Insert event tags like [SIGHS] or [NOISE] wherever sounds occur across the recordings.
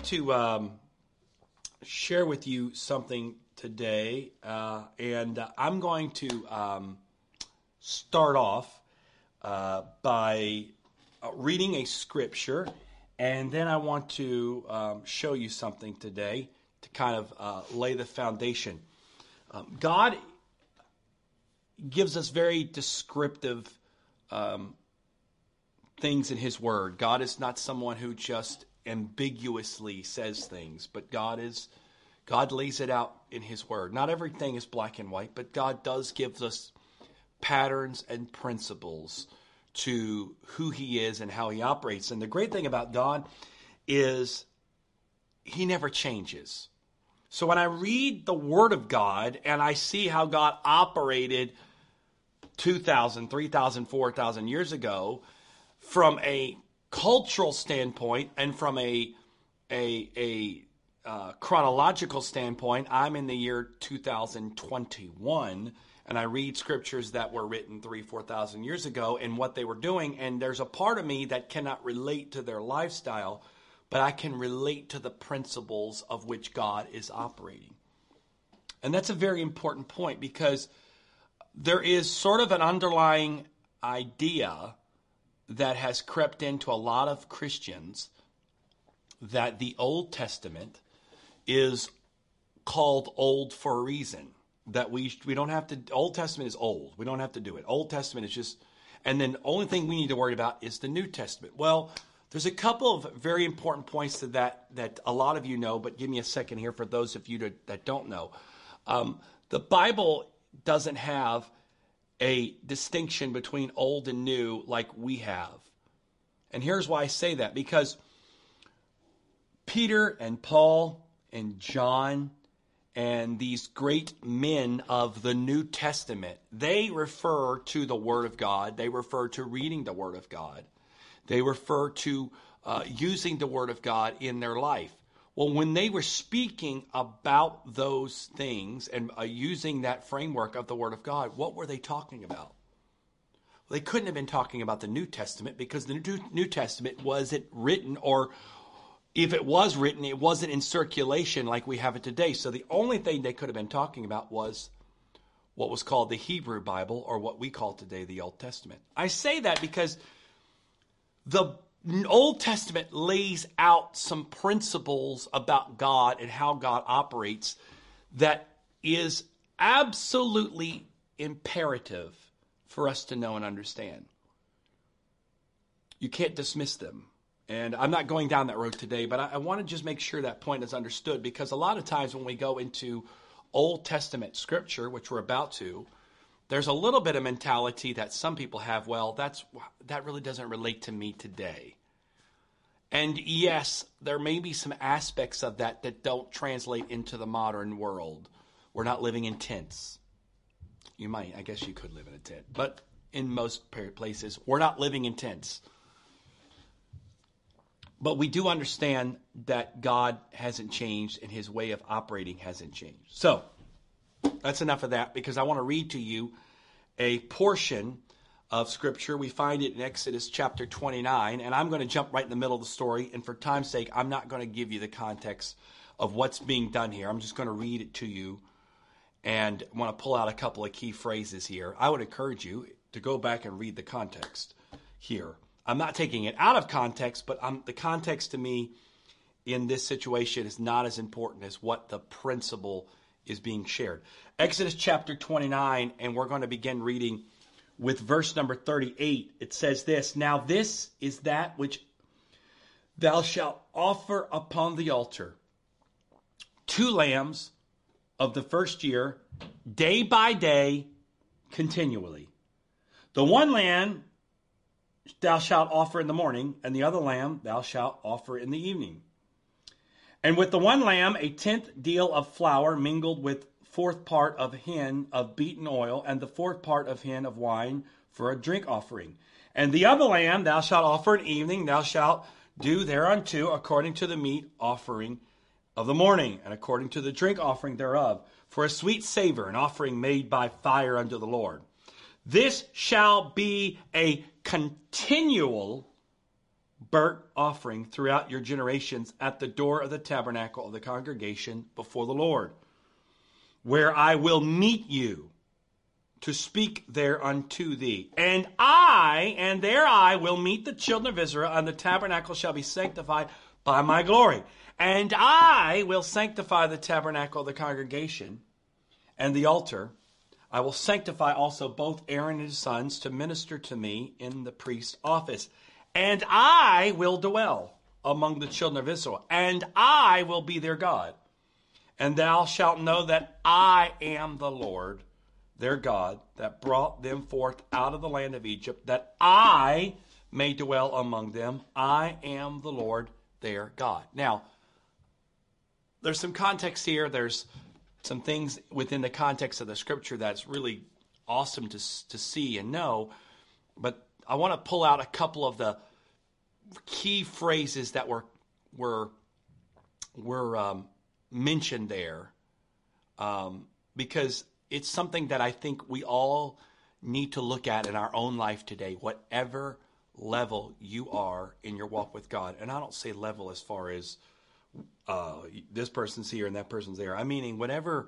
want to um, share with you something today, uh, and uh, I'm going to um, start off uh, by uh, reading a scripture, and then I want to um, show you something today to kind of uh, lay the foundation. Um, God gives us very descriptive um, things in His Word. God is not someone who just ambiguously says things, but God is God lays it out in His Word. Not everything is black and white, but God does give us patterns and principles to who He is and how He operates. And the great thing about God is He never changes. So when I read the Word of God and I see how God operated 2,000, 3,000, 4,000 years ago from a cultural standpoint and from a, a, a uh, chronological standpoint, I'm in the year 2021 and I read scriptures that were written three, 4,000 years ago and what they were doing. And there's a part of me that cannot relate to their lifestyle, but I can relate to the principles of which God is operating. And that's a very important point because there is sort of an underlying idea that has crept into a lot of Christians that the Old Testament is called old for a reason. That we we don't have to. Old Testament is old. We don't have to do it. Old Testament is just, and then the only thing we need to worry about is the New Testament. Well, there's a couple of very important points to that that a lot of you know, but give me a second here for those of you to, that don't know. Um, the Bible doesn't have a distinction between old and new like we have. And here's why I say that because Peter and Paul and John and these great men of the New Testament, they refer to the Word of God. They refer to reading the Word of God. They refer to uh, using the Word of God in their life. Well, when they were speaking about those things and uh, using that framework of the Word of God, what were they talking about? Well, they couldn't have been talking about the New Testament because the New, New Testament wasn't written, or if it was written, it wasn't in circulation like we have it today. So the only thing they could have been talking about was what was called the Hebrew Bible, or what we call today the Old Testament. I say that because the Old Testament lays out some principles about God and how God operates that is absolutely imperative for us to know and understand. You can't dismiss them. And I'm not going down that road today, but I, I want to just make sure that point is understood because a lot of times when we go into Old Testament scripture, which we're about to, there's a little bit of mentality that some people have, well, that's that really doesn't relate to me today. And yes, there may be some aspects of that that don't translate into the modern world. We're not living in tents. You might, I guess you could live in a tent, but in most places, we're not living in tents. But we do understand that God hasn't changed and his way of operating hasn't changed. So, that's enough of that because I want to read to you a portion of Scripture. We find it in Exodus chapter 29, and I'm going to jump right in the middle of the story. And for time's sake, I'm not going to give you the context of what's being done here. I'm just going to read it to you and want to pull out a couple of key phrases here. I would encourage you to go back and read the context here. I'm not taking it out of context, but I'm, the context to me in this situation is not as important as what the principle is being shared. Exodus chapter 29, and we're going to begin reading with verse number 38. It says this Now this is that which thou shalt offer upon the altar two lambs of the first year, day by day, continually. The one lamb thou shalt offer in the morning, and the other lamb thou shalt offer in the evening. And with the one lamb, a tenth deal of flour mingled with fourth part of hin of beaten oil, and the fourth part of hin of wine for a drink offering. And the other lamb thou shalt offer at evening, thou shalt do thereunto according to the meat offering of the morning, and according to the drink offering thereof, for a sweet savor, an offering made by fire unto the Lord. This shall be a continual burnt offering throughout your generations at the door of the tabernacle of the congregation before the Lord, where I will meet you to speak there unto thee. And I, and there I will meet the children of Israel, and the tabernacle shall be sanctified by my glory. And I will sanctify the tabernacle of the congregation and the altar. I will sanctify also both Aaron and his sons to minister to me in the priest's office. And I will dwell among the children of Israel, and I will be their God. And thou shalt know that I am the Lord their God that brought them forth out of the land of Egypt, that I may dwell among them. I am the Lord their God. Now, there's some context here. There's some things within the context of the scripture that's really awesome to, to see and know. But I want to pull out a couple of the key phrases that were were were um, mentioned there, um, because it's something that I think we all need to look at in our own life today, whatever level you are in your walk with God. And I don't say level as far as uh, this person's here and that person's there. I'm meaning whatever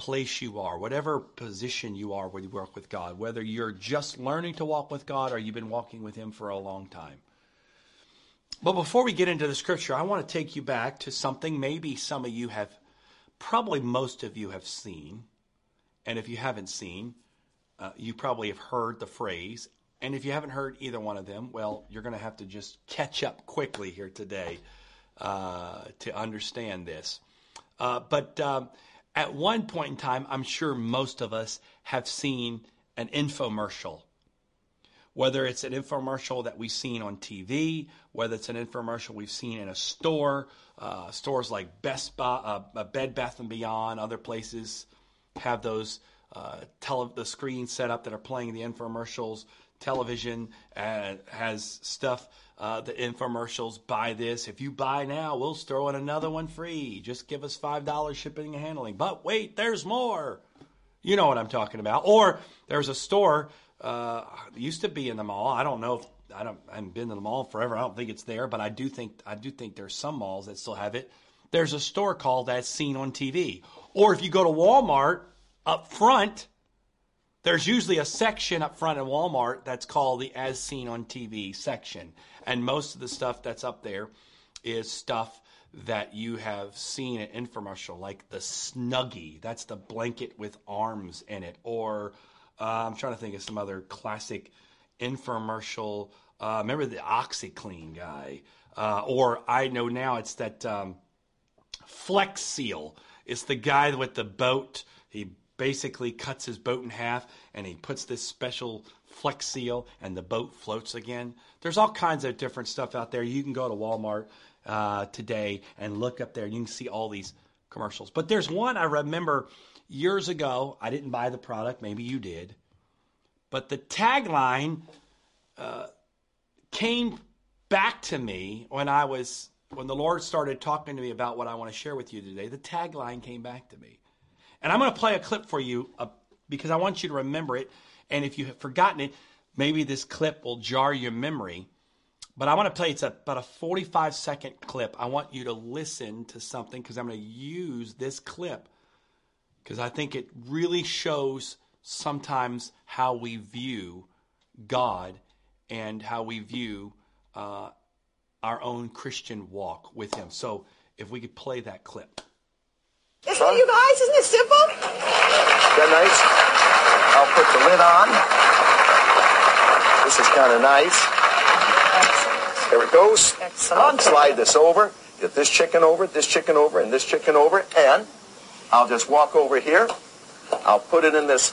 place you are, whatever position you are when you work with God, whether you're just learning to walk with God or you've been walking with Him for a long time. But before we get into the scripture, I want to take you back to something maybe some of you have, probably most of you have seen. And if you haven't seen, uh, you probably have heard the phrase. And if you haven't heard either one of them, well, you're going to have to just catch up quickly here today uh, to understand this. Uh, but um, at one point in time, I'm sure most of us have seen an infomercial. Whether it's an infomercial that we've seen on TV, whether it's an infomercial we've seen in a store, uh, stores like Best Buy, uh, Bed Bath and Beyond, other places, have those uh, tele- the screens set up that are playing the infomercials. Television uh, has stuff. Uh, the infomercials buy this. If you buy now, we'll throw in another one free. Just give us five dollars shipping and handling. But wait, there's more. You know what I'm talking about. Or there's a store uh, used to be in the mall. I don't know if I don't. I haven't been to the mall forever. I don't think it's there, but I do think I do think there's some malls that still have it. There's a store called As Seen on TV. Or if you go to Walmart, up front, there's usually a section up front in Walmart that's called the As Seen on TV section. And most of the stuff that's up there is stuff that you have seen in infomercial, like the Snuggie. That's the blanket with arms in it. Or uh, I'm trying to think of some other classic infomercial. Uh, remember the OxiClean guy? Uh, or I know now it's that um, Flex Seal. It's the guy with the boat. He basically cuts his boat in half and he puts this special flex seal and the boat floats again. There's all kinds of different stuff out there. You can go to Walmart uh, today and look up there and you can see all these commercials. But there's one I remember years ago. I didn't buy the product, maybe you did. But the tagline uh, came back to me when I was when the Lord started talking to me about what I want to share with you today. The tagline came back to me. And I'm going to play a clip for you uh, because I want you to remember it. And if you have forgotten it, maybe this clip will jar your memory. But I want to play it's about a 45 second clip. I want you to listen to something because I'm going to use this clip because I think it really shows sometimes how we view God and how we view uh, our own Christian walk with Him. So if we could play that clip. Isn't it, you guys? Isn't it simple? That nice? I'll put the lid on. This is kind of nice. There it goes. I'll slide this over. Get this chicken over, this chicken over, and this chicken over. And I'll just walk over here. I'll put it in this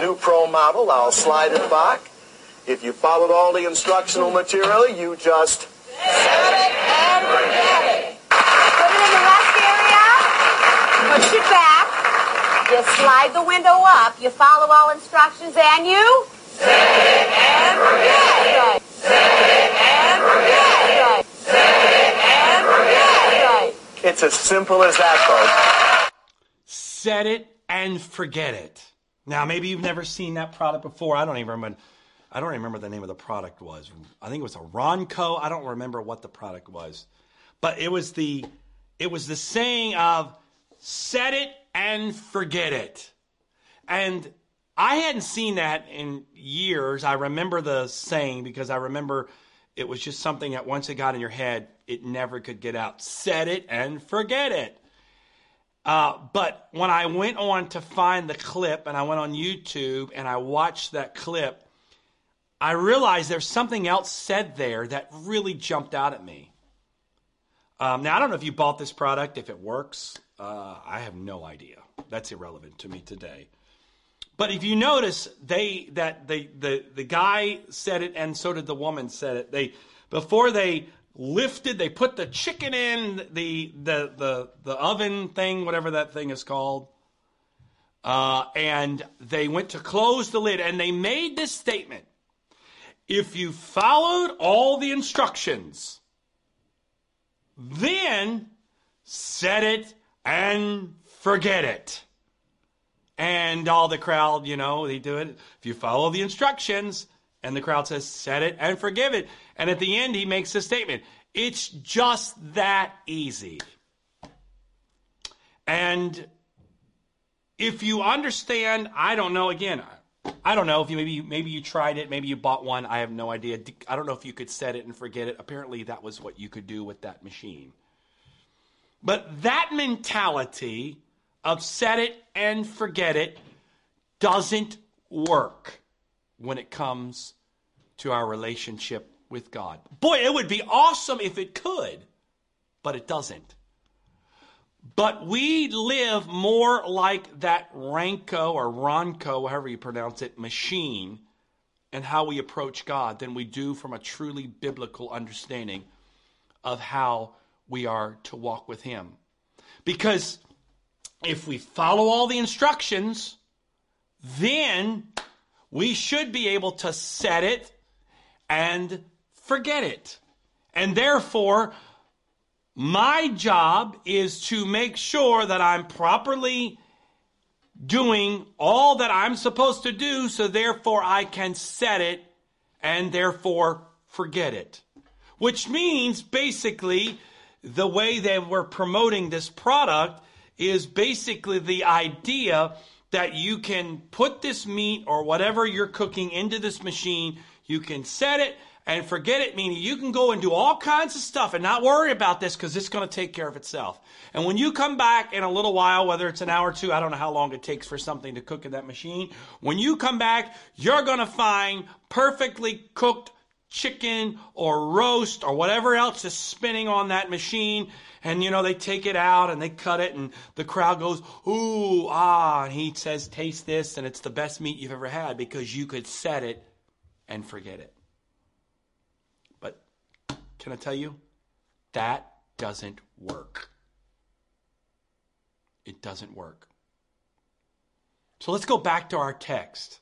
new Pro model. I'll slide it back. If you followed all the instructional material, you just... Set it and forget it. Put it in the rest area. Push it back. You slide the window up. You follow all instructions and you... Set it and forget it. Set it and forget it. Set it and forget it. It's as simple as that, folks. Set it and forget it. Now, maybe you've never seen that product before. I don't even remember. I don't remember the name of the product was. I think it was a Ronco. I don't remember what the product was, but it was the it was the saying of set it and forget it. And I hadn't seen that in years. I remember the saying because I remember it was just something that once it got in your head, it never could get out. Set it and forget it. Uh, but when I went on to find the clip and I went on YouTube and I watched that clip, I realized there's something else said there that really jumped out at me. Um, now, I don't know if you bought this product, if it works. Uh, I have no idea. That's irrelevant to me today. But if you notice, they that they the the guy said it, and so did the woman said it. They before they lifted, they put the chicken in the the the the oven thing, whatever that thing is called, uh, and they went to close the lid, and they made this statement: If you followed all the instructions, then set it and forget it. And all the crowd, you know, they do it. If you follow the instructions, and the crowd says, set it and forgive it. And at the end, he makes a statement it's just that easy. And if you understand, I don't know, again, I don't know if you maybe maybe you tried it, maybe you bought one. I have no idea. I don't know if you could set it and forget it. Apparently, that was what you could do with that machine. But that mentality of set it and forget it doesn't work when it comes to our relationship with God. Boy, it would be awesome if it could, but it doesn't. But we live more like that Ranco or Ronco, however you pronounce it, machine and how we approach God than we do from a truly biblical understanding of how we are to walk with Him. Because if we follow all the instructions, then we should be able to set it and forget it. And therefore, my job is to make sure that I'm properly doing all that I'm supposed to do so therefore I can set it and therefore forget it. Which means basically the way that we're promoting this product is basically the idea that you can put this meat or whatever you're cooking into this machine, you can set it and forget it, meaning you can go and do all kinds of stuff and not worry about this because it's going to take care of itself. And when you come back in a little while, whether it's an hour or two, I don't know how long it takes for something to cook in that machine. When you come back, you're going to find perfectly cooked chicken or roast or whatever else is spinning on that machine. And, you know, they take it out and they cut it and the crowd goes, ooh, ah. And he says, taste this. And it's the best meat you've ever had because you could set it and forget it. But can I tell you? That doesn't work. It doesn't work. So let's go back to our text.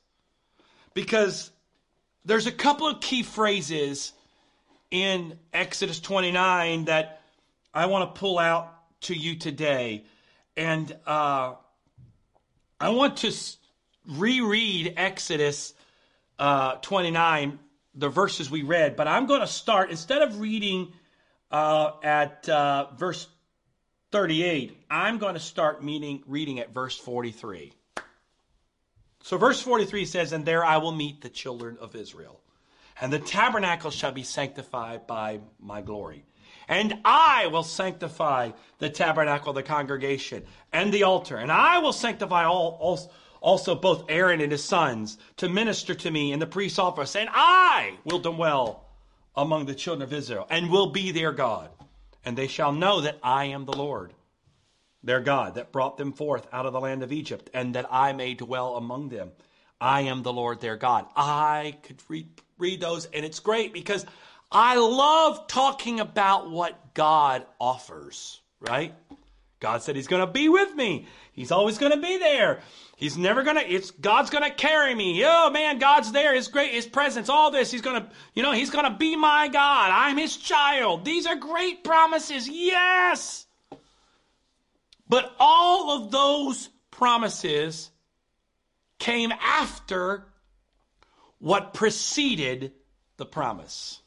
Because there's a couple of key phrases in Exodus 29 that I want to pull out to you today. And uh, I want to reread Exodus uh, 29, the verses we read, but I'm going to start, instead of reading uh, at uh, verse 38, I'm going to start meeting, reading at verse 43. So, verse 43 says, And there I will meet the children of Israel, and the tabernacle shall be sanctified by my glory. And I will sanctify the tabernacle, the congregation, and the altar. And I will sanctify all, all, also both Aaron and his sons to minister to me in the priest's office. And I will dwell among the children of Israel, and will be their God. And they shall know that I am the Lord their God, that brought them forth out of the land of Egypt, and that I may dwell among them. I am the Lord their God. I could read, read those, and it's great because I love talking about what God offers, right? God said He's going to be with me. He's always going to be there. He's never going to, it's, God's going to carry me. Oh man, God's there. His great, His presence, all this. He's going to, you know, He's going to be my God. I'm His child. These are great promises. Yes. But all of those promises came after what preceded the promise.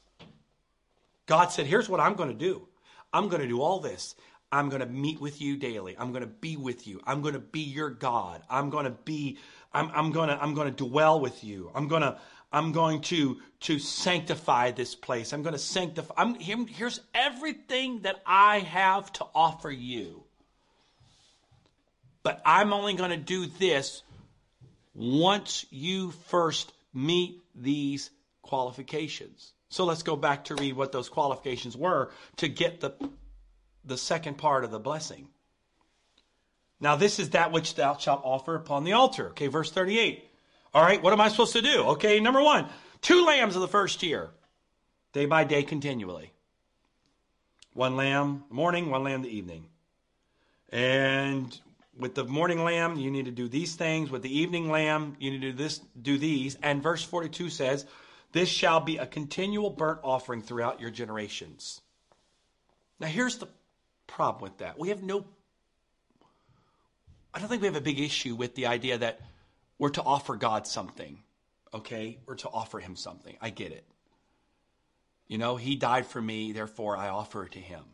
God said, Here's what I'm going to do I'm going to do all this. I'm going to meet with you daily. I'm going to be with you. I'm going to be your God. I'm going to be, I'm, I'm going to, I'm going to dwell with you. I'm going to, I'm going to, to sanctify this place. I'm going to sanctify. I'm, here's everything that I have to offer you. But I'm only going to do this once you first meet these qualifications. So let's go back to read what those qualifications were to get the, the second part of the blessing. Now, this is that which thou shalt offer upon the altar. Okay, verse 38. All right, what am I supposed to do? Okay, number one, two lambs of the first year, day by day continually. One lamb morning, one lamb the evening. And with the morning lamb, you need to do these things. With the evening lamb, you need to do this, do these. And verse 42 says, This shall be a continual burnt offering throughout your generations. Now, here's the problem with that. We have no, I don't think we have a big issue with the idea that we're to offer God something, okay? We're to offer Him something. I get it. You know, He died for me, therefore I offer it to Him.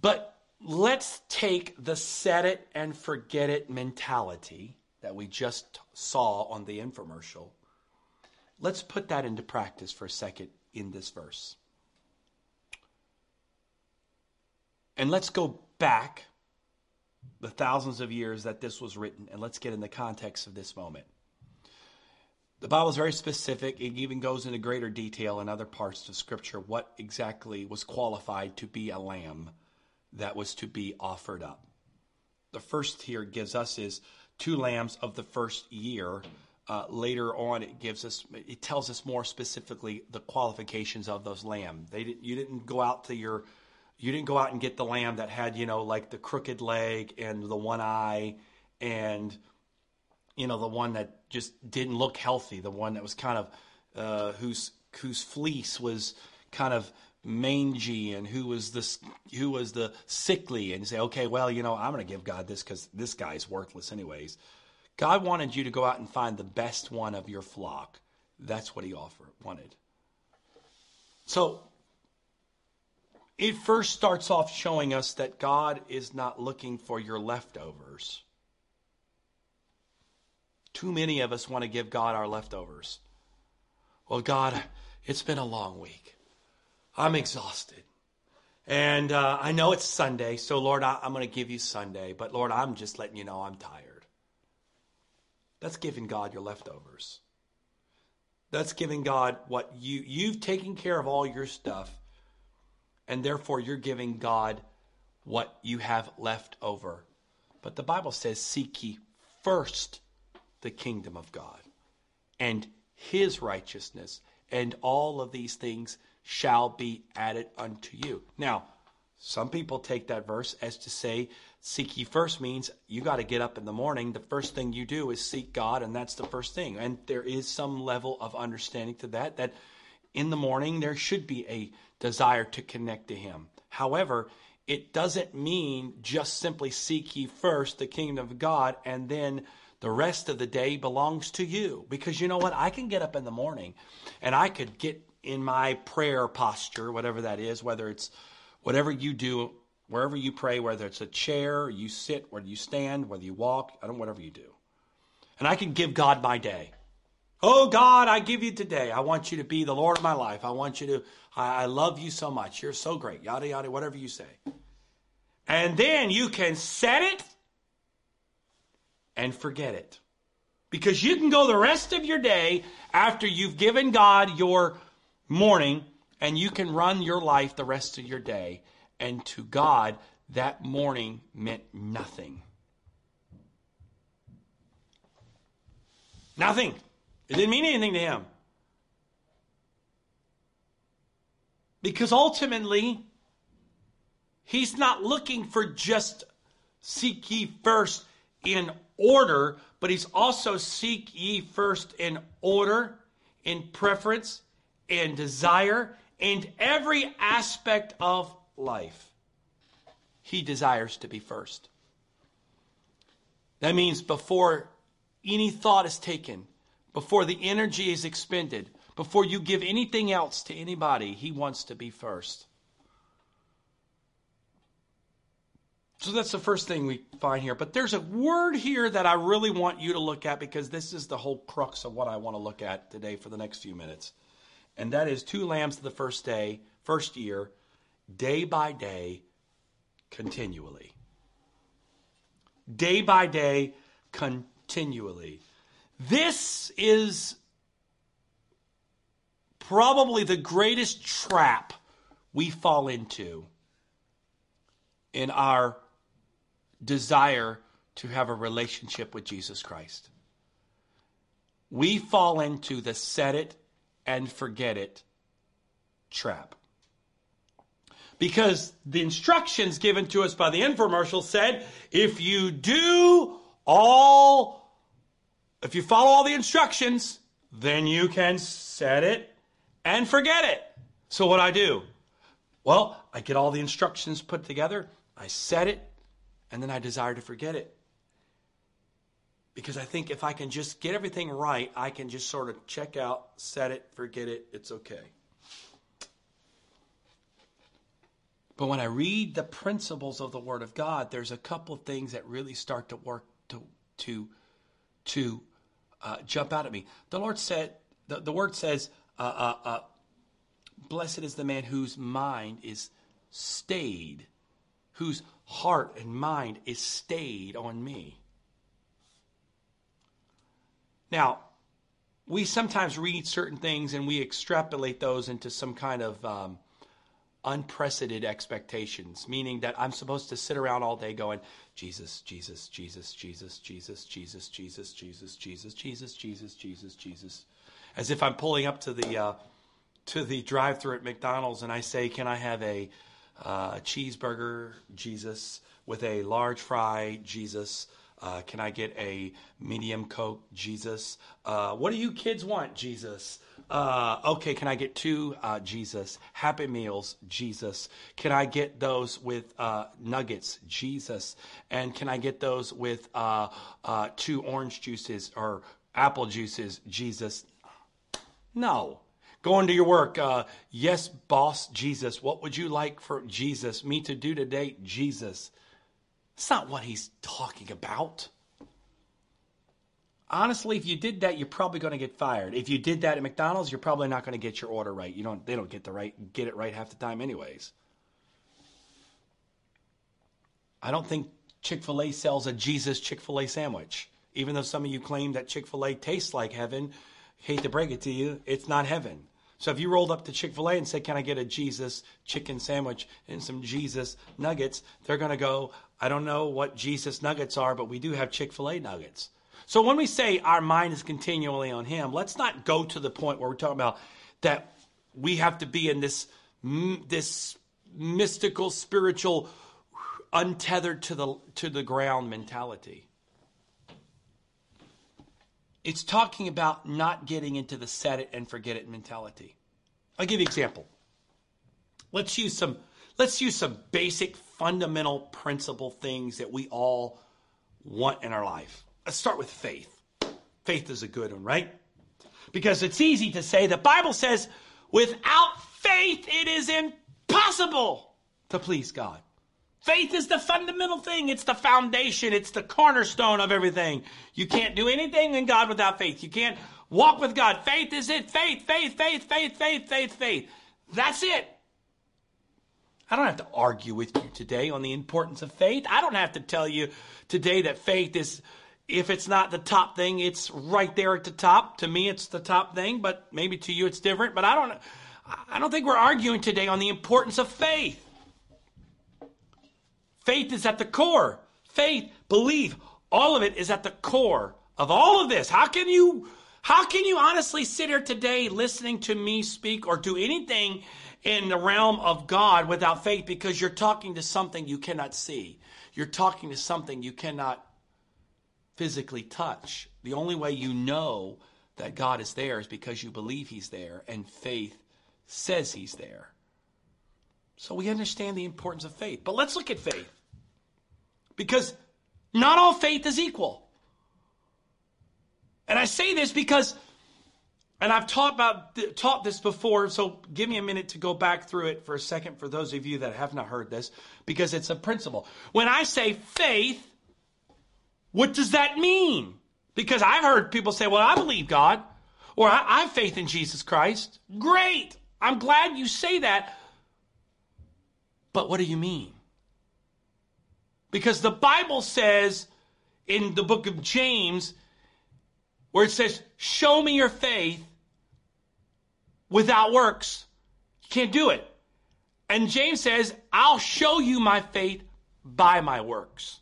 But let's take the set it and forget it mentality that we just saw on the infomercial. Let's put that into practice for a second in this verse. And let's go back the thousands of years that this was written, and let's get in the context of this moment. The Bible is very specific. It even goes into greater detail in other parts of Scripture what exactly was qualified to be a lamb that was to be offered up. The first here gives us is two lambs of the first year. Uh, later on, it gives us, it tells us more specifically the qualifications of those lamb. They didn't, you didn't go out to your, you didn't go out and get the lamb that had, you know, like the crooked leg and the one eye and, you know, the one that just didn't look healthy, the one that was kind of, uh, whose, whose fleece was kind of mangy and who was the who was the sickly and say okay well you know i'm going to give god this because this guy's worthless anyways. God wanted you to go out and find the best one of your flock. That's what he offered wanted. So it first starts off showing us that god is not looking for your leftovers. Too many of us want to give god our leftovers. Well god it's been a long week I'm exhausted. And uh, I know it's Sunday, so Lord, I, I'm going to give you Sunday. But Lord, I'm just letting you know I'm tired. That's giving God your leftovers. That's giving God what you you've taken care of all your stuff, and therefore you're giving God what you have left over. But the Bible says, "Seek ye first the kingdom of God and His righteousness, and all of these things." Shall be added unto you. Now, some people take that verse as to say, seek ye first means you got to get up in the morning. The first thing you do is seek God, and that's the first thing. And there is some level of understanding to that, that in the morning there should be a desire to connect to Him. However, it doesn't mean just simply seek ye first the kingdom of God and then the rest of the day belongs to you. Because you know what? I can get up in the morning and I could get in my prayer posture, whatever that is, whether it's whatever you do, wherever you pray, whether it's a chair, you sit, whether you stand, whether you walk, I don't whatever you do. And I can give God my day. Oh God, I give you today. I want you to be the Lord of my life. I want you to, I, I love you so much. You're so great. Yada, yada, whatever you say. And then you can set it and forget it. Because you can go the rest of your day after you've given God your morning and you can run your life the rest of your day. And to God, that morning meant nothing. Nothing. It didn't mean anything to him. Because ultimately, he's not looking for just seek ye first in order, but he's also seek ye first in order, in preference, and desire and every aspect of life. He desires to be first. That means before any thought is taken, before the energy is expended, before you give anything else to anybody, He wants to be first. So that's the first thing we find here. But there's a word here that I really want you to look at because this is the whole crux of what I want to look at today for the next few minutes. And that is two lambs the first day, first year, day by day, continually. Day by day, continually. This is probably the greatest trap we fall into in our desire to have a relationship with Jesus Christ. We fall into the set it and forget it trap. Because the instructions given to us by the infomercial said if you do all, if you follow all the instructions, then you can set it and forget it. So what I do? Well, I get all the instructions put together, I set it, and then I desire to forget it. Because I think if I can just get everything right, I can just sort of check out, set it, forget it, it's okay. But when I read the principles of the Word of God, there's a couple of things that really start to work to to to uh, jump out at me. The Lord said, the, the Word says, uh, uh, uh "Blessed is the man whose mind is stayed, whose heart and mind is stayed on me. Now, we sometimes read certain things and we extrapolate those into some kind of um, unprecedented expectations, meaning that I'm supposed to sit around all day going, Jesus, Jesus, Jesus, Jesus, Jesus, Jesus, Jesus, Jesus, Jesus, Jesus, Jesus, Jesus, Jesus, as if I'm pulling up to the uh, to the drive-through at McDonald's and I say, "Can I have a uh, cheeseburger, Jesus, with a large fry, Jesus. Uh, can I get a medium Coke, Jesus? Uh, what do you kids want, Jesus? Uh, okay, can I get two, uh, Jesus? Happy Meals, Jesus. Can I get those with uh, nuggets, Jesus? And can I get those with uh, two orange juices or apple juices, Jesus? No. Going to your work. Uh, yes, boss, Jesus. What would you like for Jesus? Me to do today, Jesus. It's not what he's talking about. Honestly, if you did that, you're probably going to get fired. If you did that at McDonald's, you're probably not going to get your order right. You don't. They don't get the right get it right half the time, anyways. I don't think Chick Fil A sells a Jesus Chick Fil A sandwich, even though some of you claim that Chick Fil A tastes like heaven. Hate to break it to you, it's not heaven. So if you rolled up to Chick fil A and said, Can I get a Jesus chicken sandwich and some Jesus nuggets? They're going to go, I don't know what Jesus nuggets are, but we do have Chick fil A nuggets. So when we say our mind is continually on Him, let's not go to the point where we're talking about that we have to be in this, this mystical, spiritual, untethered to the, to the ground mentality. It's talking about not getting into the set it and forget it mentality. I'll give you an example. Let's use some let's use some basic fundamental principle things that we all want in our life. Let's start with faith. Faith is a good one, right? Because it's easy to say the Bible says without faith it is impossible to please God. Faith is the fundamental thing. It's the foundation. It's the cornerstone of everything. You can't do anything in God without faith. You can't walk with God. Faith is it. Faith, faith, faith, faith, faith, faith, faith. That's it. I don't have to argue with you today on the importance of faith. I don't have to tell you today that faith is, if it's not the top thing, it's right there at the top. To me, it's the top thing, but maybe to you it's different. But I don't, I don't think we're arguing today on the importance of faith. Faith is at the core. Faith, belief, all of it is at the core of all of this. How can you how can you honestly sit here today listening to me speak or do anything in the realm of God without faith because you're talking to something you cannot see. You're talking to something you cannot physically touch. The only way you know that God is there is because you believe he's there and faith says he's there. So we understand the importance of faith. But let's look at faith. Because not all faith is equal. And I say this because, and I've taught about taught this before, so give me a minute to go back through it for a second for those of you that have not heard this, because it's a principle. When I say faith, what does that mean? Because I've heard people say, well, I believe God, or I, I have faith in Jesus Christ. Great. I'm glad you say that. But what do you mean? Because the Bible says in the book of James, where it says, Show me your faith without works. You can't do it. And James says, I'll show you my faith by my works.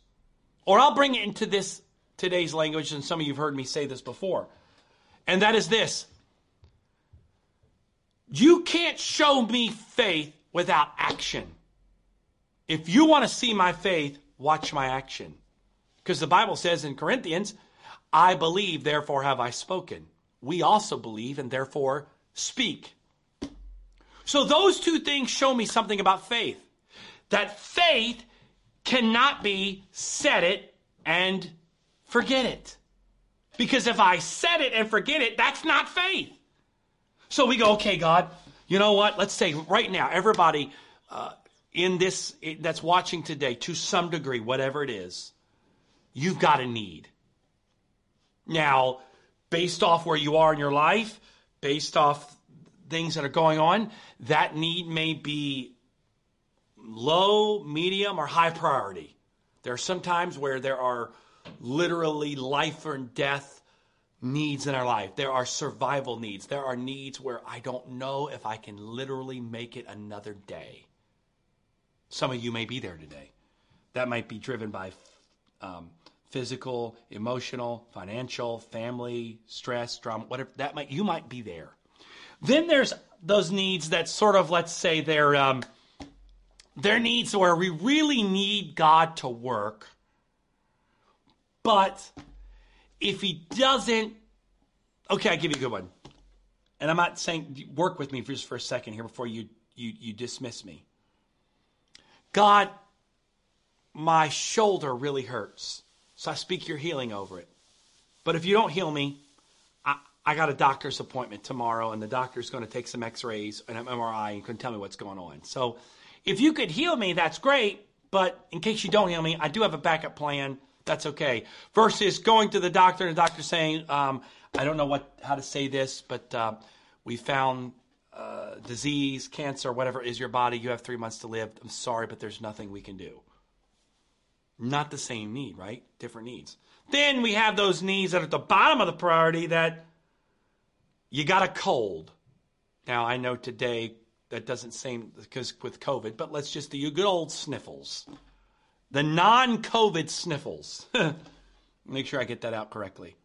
Or I'll bring it into this today's language, and some of you have heard me say this before. And that is this You can't show me faith without action. If you want to see my faith, watch my action. Because the Bible says in Corinthians, I believe, therefore have I spoken. We also believe and therefore speak. So those two things show me something about faith. That faith cannot be set it and forget it. Because if I set it and forget it, that's not faith. So we go, okay, God, you know what? Let's say right now, everybody uh, in this that's watching today, to some degree, whatever it is, you've got a need. Now, based off where you are in your life, based off things that are going on, that need may be low, medium, or high priority. There are some times where there are literally life or death needs in our life. There are survival needs. There are needs where I don't know if I can literally make it another day. Some of you may be there today. That might be driven by um, physical, emotional, financial, family, stress, drama, whatever that might you might be there. Then there's those needs that sort of let's say they're um, needs where we really need God to work, but if He doesn't, okay, I give you a good one. And I'm not saying work with me for just for a second here before you you you dismiss me. God, my shoulder really hurts. So I speak your healing over it. But if you don't heal me, I, I got a doctor's appointment tomorrow, and the doctor's going to take some x rays and an MRI and can tell me what's going on. So if you could heal me, that's great. But in case you don't heal me, I do have a backup plan. That's okay. Versus going to the doctor and the doctor saying, um, I don't know what how to say this, but uh, we found uh, disease, cancer, whatever is your body. You have three months to live. I'm sorry, but there's nothing we can do. Not the same need, right? Different needs. Then we have those needs that are at the bottom of the priority that you got a cold. Now, I know today that doesn't seem because with COVID, but let's just do good old sniffles. The non COVID sniffles. [LAUGHS] Make sure I get that out correctly.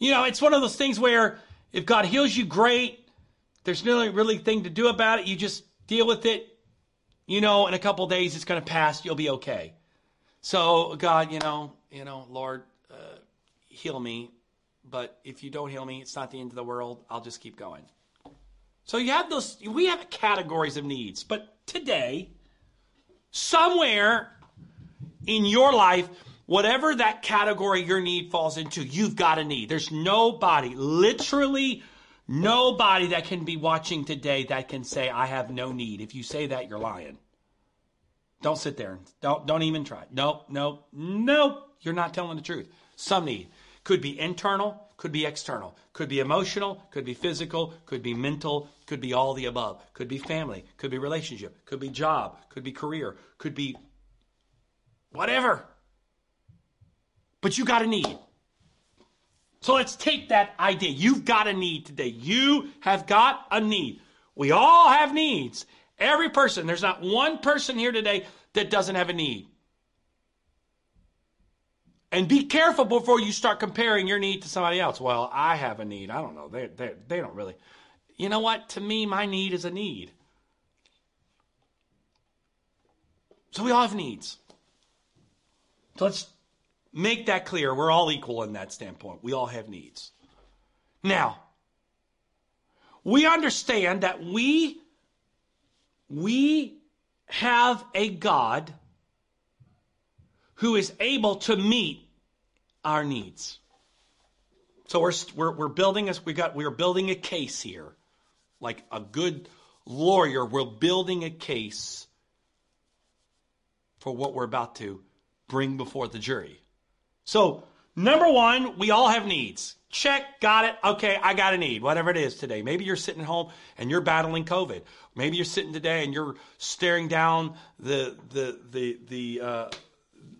You know, it's one of those things where if God heals you, great. There's no really thing to do about it. You just deal with it. You know, in a couple days, it's going to pass. You'll be okay. So, God, you know, you know, Lord, uh, heal me. But if you don't heal me, it's not the end of the world. I'll just keep going. So you have those, we have categories of needs. But today, somewhere in your life, whatever that category your need falls into, you've got a need. There's nobody, literally nobody that can be watching today that can say, I have no need. If you say that, you're lying. Don't sit there. Don't don't even try. Nope, nope, nope. You're not telling the truth. Some need could be internal, could be external, could be emotional, could be physical, could be mental, could be all the above. Could be family, could be relationship, could be job, could be career, could be whatever. But you got a need. So let's take that idea. You've got a need today. You have got a need. We all have needs. Every person, there's not one person here today that doesn't have a need. And be careful before you start comparing your need to somebody else. Well, I have a need. I don't know. They, they, they don't really. You know what? To me, my need is a need. So we all have needs. So let's make that clear. We're all equal in that standpoint. We all have needs. Now, we understand that we we have a God who is able to meet our needs. So we're, we're, we're building us, we got, we're building a case here. Like a good lawyer, we're building a case for what we're about to bring before the jury. So, number one, we all have needs. Check, got it. Okay, I got a need, whatever it is today. Maybe you're sitting at home and you're battling COVID. Maybe you're sitting today and you're staring down the the the the uh,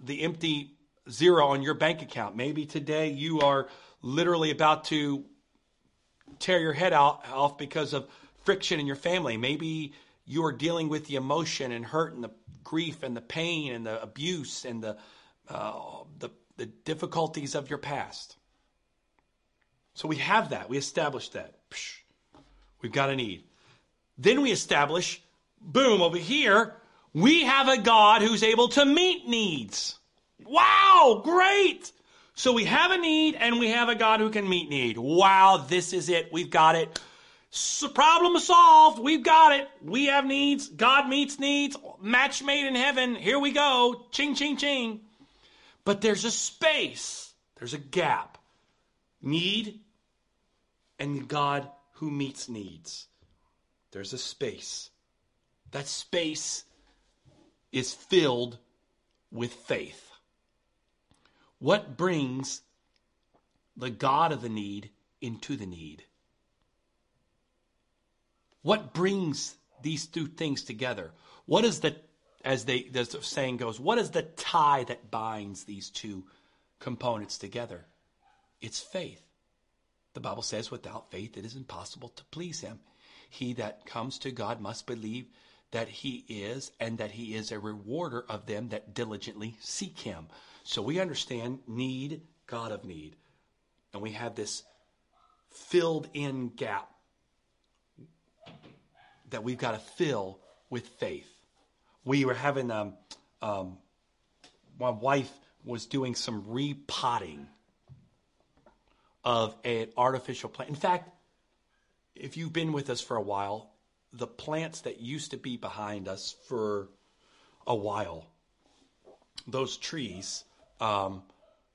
the empty zero on your bank account. Maybe today you are literally about to tear your head out off because of friction in your family. Maybe you are dealing with the emotion and hurt and the grief and the pain and the abuse and the uh, the, the difficulties of your past. So we have that. We establish that. We've got a need. Then we establish, boom, over here, we have a God who's able to meet needs. Wow, great. So we have a need and we have a God who can meet need. Wow, this is it. We've got it. So problem solved. We've got it. We have needs. God meets needs. Match made in heaven. Here we go. Ching, ching, ching. But there's a space, there's a gap. Need and God who meets needs. There's a space. That space is filled with faith. What brings the God of the need into the need? What brings these two things together? What is the, as they, as the saying goes, what is the tie that binds these two components together? It's faith. The Bible says, without faith, it is impossible to please Him. He that comes to God must believe that He is, and that He is a rewarder of them that diligently seek Him. So we understand need, God of need. And we have this filled in gap that we've got to fill with faith. We were having, um, um, my wife was doing some repotting of an artificial plant. In fact, if you've been with us for a while, the plants that used to be behind us for a while, those trees, um,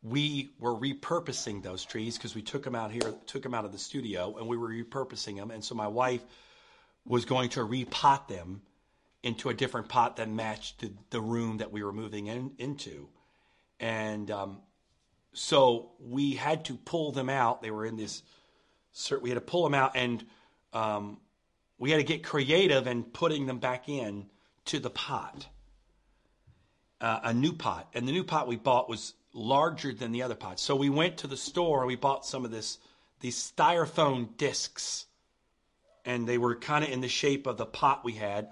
we were repurposing those trees because we took them out here, took them out of the studio, and we were repurposing them. And so my wife was going to repot them into a different pot that matched the, the room that we were moving in, into. And um, so we had to pull them out. They were in this, we had to pull them out and um, we had to get creative in putting them back in to the pot, uh, a new pot. And the new pot we bought was larger than the other pots. So we went to the store and we bought some of this, these styrofoam discs and they were kind of in the shape of the pot we had,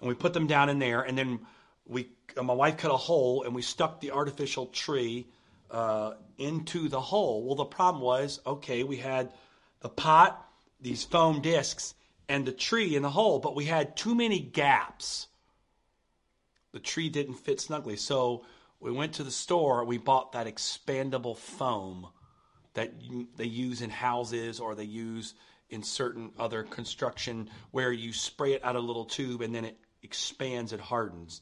and we put them down in there, and then we, uh, my wife cut a hole, and we stuck the artificial tree uh, into the hole. Well, the problem was, okay, we had the pot, these foam discs, and the tree in the hole, but we had too many gaps. The tree didn't fit snugly, so we went to the store. We bought that expandable foam that they use in houses or they use in certain other construction where you spray it out of a little tube and then it expands, it hardens,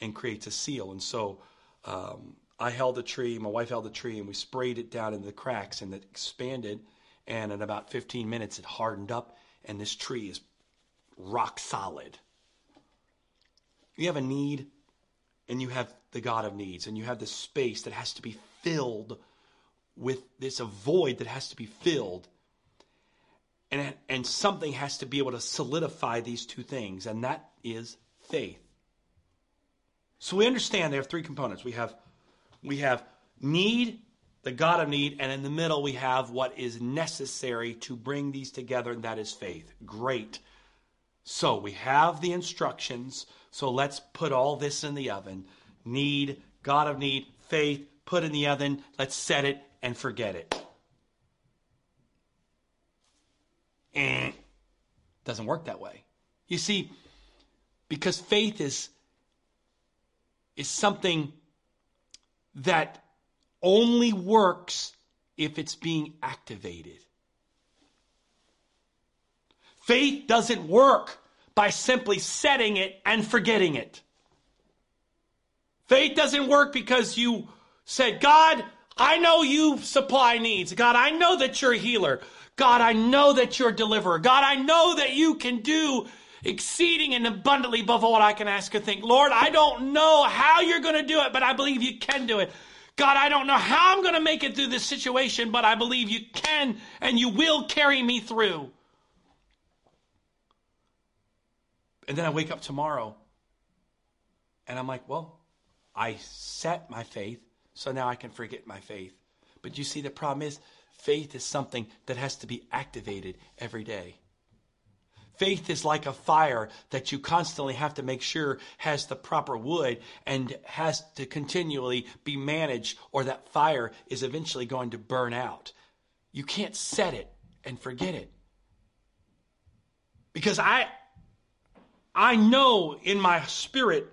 and creates a seal. And so um, I held the tree, my wife held the tree, and we sprayed it down into the cracks, and it expanded. And in about 15 minutes, it hardened up, and this tree is rock solid. You have a need, and you have the God of needs, and you have this space that has to be filled with this void that has to be filled and, and something has to be able to solidify these two things, and that is faith. So we understand they have three components. We have we have need, the God of need, and in the middle we have what is necessary to bring these together, and that is faith. Great. So we have the instructions. So let's put all this in the oven. Need, God of need, faith, put in the oven. Let's set it and forget it. eh, doesn't work that way. You see, because faith is is something that only works if it's being activated. Faith doesn't work by simply setting it and forgetting it. Faith doesn't work because you said, God, I know you supply needs. God, I know that you're a healer. God, I know that you're a deliverer. God, I know that you can do exceeding and abundantly above all I can ask or think. Lord, I don't know how you're going to do it, but I believe you can do it. God, I don't know how I'm going to make it through this situation, but I believe you can and you will carry me through. And then I wake up tomorrow and I'm like, well, I set my faith, so now I can forget my faith. But you see, the problem is faith is something that has to be activated every day. Faith is like a fire that you constantly have to make sure has the proper wood and has to continually be managed, or that fire is eventually going to burn out. You can't set it and forget it. Because I I know in my spirit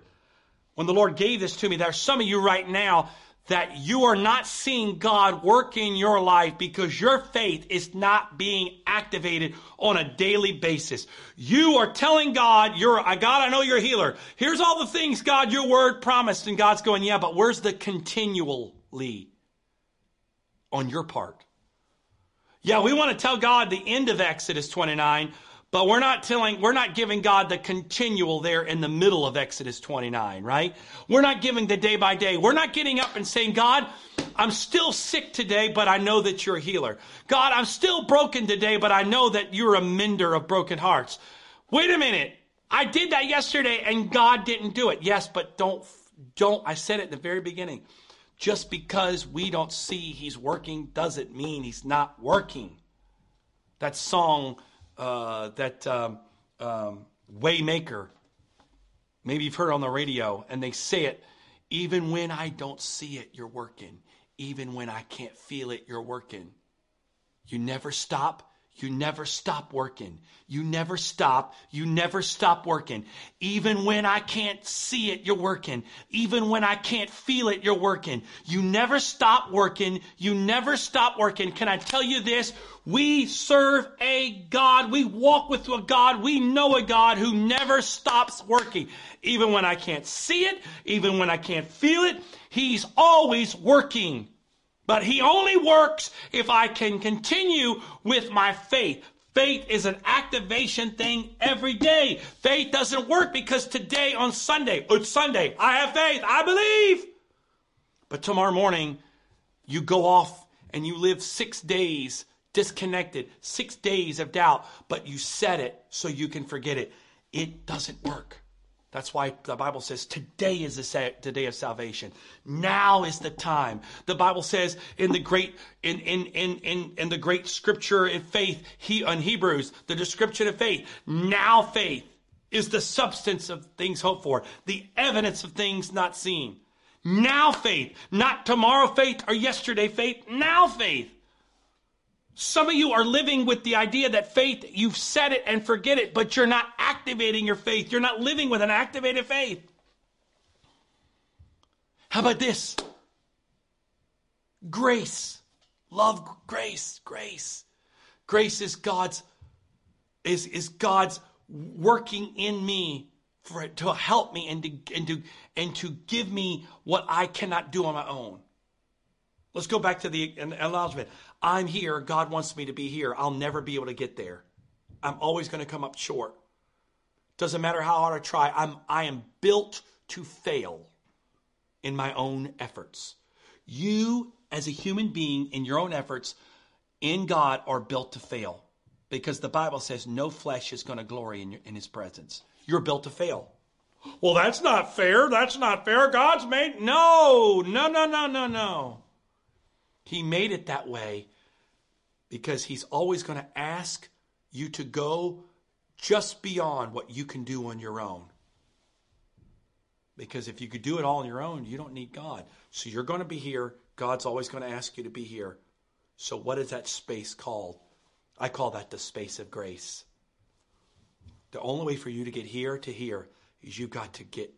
when the Lord gave this to me, there are some of you right now that you are not seeing God work in your life because your faith is not being activated on a daily basis. You are telling God, you're, God, I know you're a healer. Here's all the things, God, your word promised. And God's going, yeah, but where's the continually on your part? Yeah, we want to tell God the end of Exodus 29, but we're not telling, we're not giving God the continual there in the middle of Exodus 29, right? We're not giving the day by day. We're not getting up and saying, God, I'm still sick today, but I know that you're a healer. God, I'm still broken today, but I know that you're a mender of broken hearts. Wait a minute. I did that yesterday and God didn't do it. Yes, but don't, don't, I said it at the very beginning. Just because we don't see he's working doesn't mean he's not working. That song, uh, that um, um, Waymaker. Maybe you've heard on the radio, and they say it. Even when I don't see it, you're working. Even when I can't feel it, you're working. You never stop you never stop working. You never stop. You never stop working. Even when I can't see it, you're working. Even when I can't feel it, you're working. You never stop working. You never stop working. Can I tell you this? We serve a God. We walk with a God. We know a God who never stops working. Even when I can't see it, even when I can't feel it, He's always working. But he only works if I can continue with my faith. Faith is an activation thing every day. Faith doesn't work because today on Sunday, it's Sunday, I have faith, I believe. But tomorrow morning, you go off and you live six days disconnected, six days of doubt, but you set it so you can forget it. It doesn't work. That's why the Bible says today is the day of salvation. Now is the time. The Bible says in the great in in in in, in the great scripture in faith, he on Hebrews, the description of faith. Now faith is the substance of things hoped for, the evidence of things not seen. Now faith, not tomorrow faith or yesterday faith, now faith. Some of you are living with the idea that faith, you've said it and forget it, but you're not activating your faith. You're not living with an activated faith. How about this? Grace. Love grace, grace. Grace is God's is, is God's working in me for it to help me and to, and to and to give me what I cannot do on my own. Let's go back to the acknowledgement. I'm here. God wants me to be here. I'll never be able to get there. I'm always going to come up short. Doesn't matter how hard I try. I'm I am built to fail in my own efforts. You as a human being in your own efforts in God are built to fail because the Bible says no flesh is going to glory in, your, in his presence. You're built to fail. Well, that's not fair. That's not fair. God's made. No, no, no, no, no, no. He made it that way because He's always going to ask you to go just beyond what you can do on your own. Because if you could do it all on your own, you don't need God. So you're going to be here. God's always going to ask you to be here. So, what is that space called? I call that the space of grace. The only way for you to get here to here is you've got to get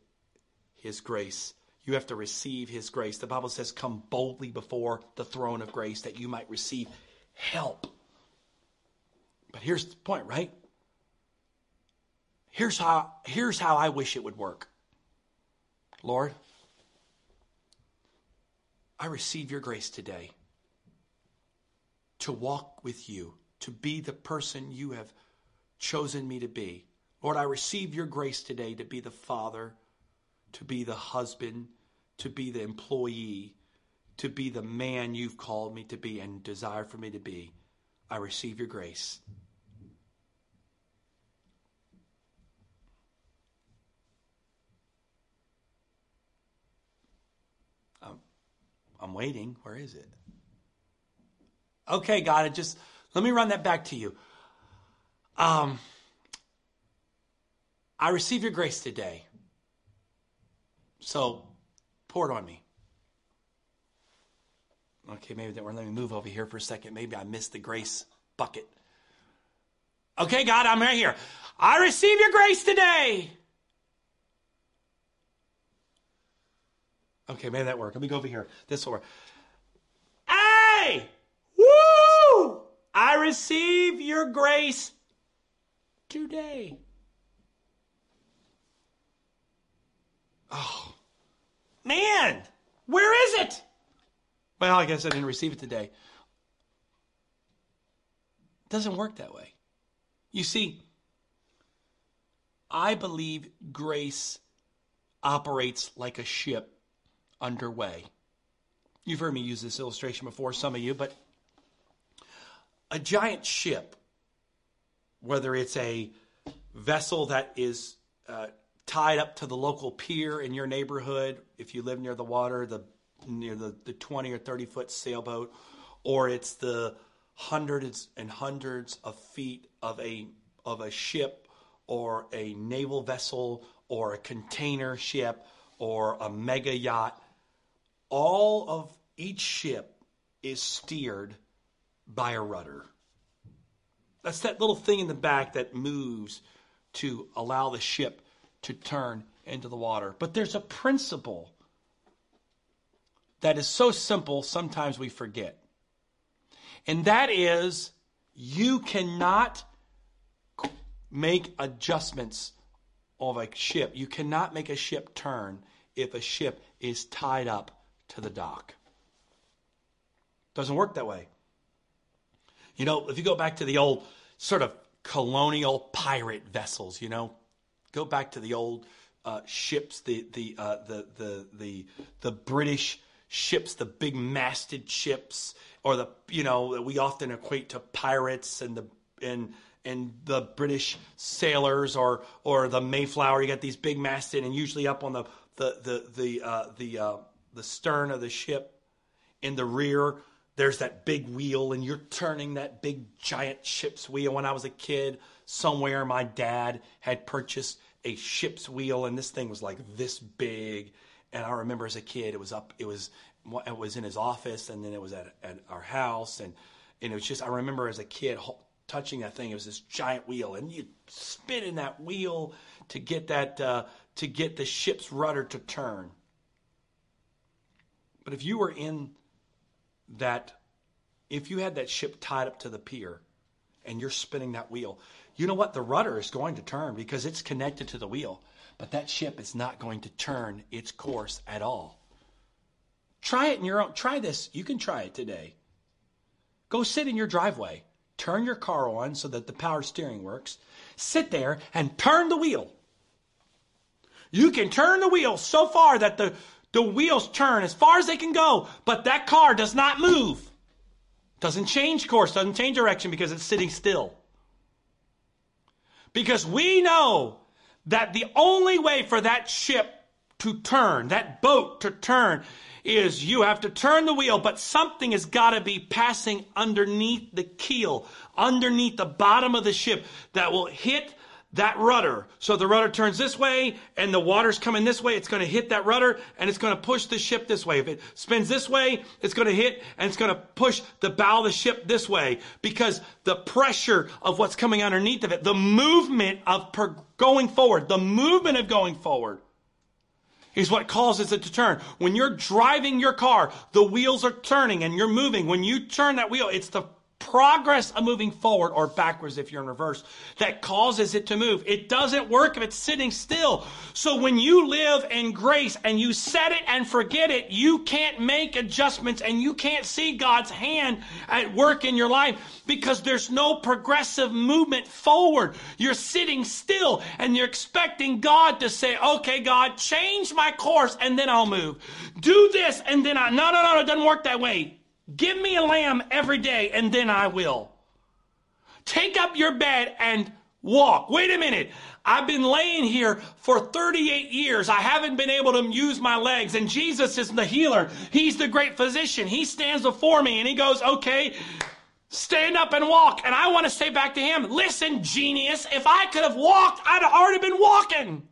His grace you have to receive His grace. The Bible says, Come boldly before the throne of grace that you might receive help. But here's the point, right? Here's how, here's how I wish it would work. Lord, I receive your grace today to walk with you, to be the person you have chosen me to be. Lord, I receive your grace today to be the father, to be the husband, to be the employee, to be the man you've called me to be and desire for me to be. I receive your grace. I'm, I'm waiting. Where is it? Okay, God, it just let me run that back to you. Um, I receive your grace today. So pour it on me. Okay, maybe that. Let me move over here for a second. Maybe I missed the grace bucket. Okay, God, I'm right here. I receive your grace today. Okay, maybe that worked. Let me go over here. This will work. Hey! Woo! I receive your grace today. Oh, man, where is it? Well, I guess I didn't receive it today. It doesn't work that way. You see, I believe grace operates like a ship underway. You've heard me use this illustration before, some of you, but a giant ship, whether it's a vessel that is uh, tied up to the local pier in your neighborhood, if you live near the water, the near the, the 20 or 30 foot sailboat, or it's the hundreds and hundreds of feet of a of a ship or a naval vessel or a container ship or a mega yacht. All of each ship is steered by a rudder. That's that little thing in the back that moves to allow the ship to turn into the water. But there's a principle that is so simple, sometimes we forget. And that is, you cannot make adjustments of a ship. You cannot make a ship turn if a ship is tied up to the dock. Doesn't work that way. You know, if you go back to the old sort of colonial pirate vessels, you know, go back to the old uh, ships, the the, uh, the the the the British ships, the big masted ships, or the you know we often equate to pirates and the and and the British sailors or or the Mayflower. You got these big masted and usually up on the the the the uh, the uh, the stern of the ship. In the rear, there's that big wheel, and you're turning that big giant ship's wheel. When I was a kid, somewhere my dad had purchased a ship's wheel, and this thing was like this big and I remember as a kid, it was up, it was, it was in his office, and then it was at, at our house, and and it was just. I remember as a kid touching that thing. It was this giant wheel, and you spin in that wheel to get that uh, to get the ship's rudder to turn. But if you were in that, if you had that ship tied up to the pier, and you're spinning that wheel, you know what? The rudder is going to turn because it's connected to the wheel. But that ship is not going to turn its course at all. Try it in your own. Try this. You can try it today. Go sit in your driveway. Turn your car on so that the power steering works. Sit there and turn the wheel. You can turn the wheel so far that the, the wheels turn as far as they can go, but that car does not move. Doesn't change course, doesn't change direction because it's sitting still. Because we know that the only way for that ship to turn, that boat to turn, is you have to turn the wheel, but something has got to be passing underneath the keel, underneath the bottom of the ship that will hit that rudder. So the rudder turns this way and the water's coming this way. It's going to hit that rudder and it's going to push the ship this way. If it spins this way, it's going to hit and it's going to push the bow of the ship this way because the pressure of what's coming underneath of it, the movement of per- going forward, the movement of going forward is what causes it to turn. When you're driving your car, the wheels are turning and you're moving. When you turn that wheel, it's the progress of moving forward or backwards if you're in reverse that causes it to move. It doesn't work if it's sitting still. So when you live in grace and you set it and forget it, you can't make adjustments and you can't see God's hand at work in your life because there's no progressive movement forward. You're sitting still and you're expecting God to say, okay, God, change my course and then I'll move. Do this and then I, no, no, no, it doesn't work that way. Give me a lamb every day and then I will. Take up your bed and walk. Wait a minute. I've been laying here for 38 years. I haven't been able to use my legs. And Jesus is the healer. He's the great physician. He stands before me and he goes, okay, stand up and walk. And I want to say back to him, listen, genius, if I could have walked, I'd have already been walking.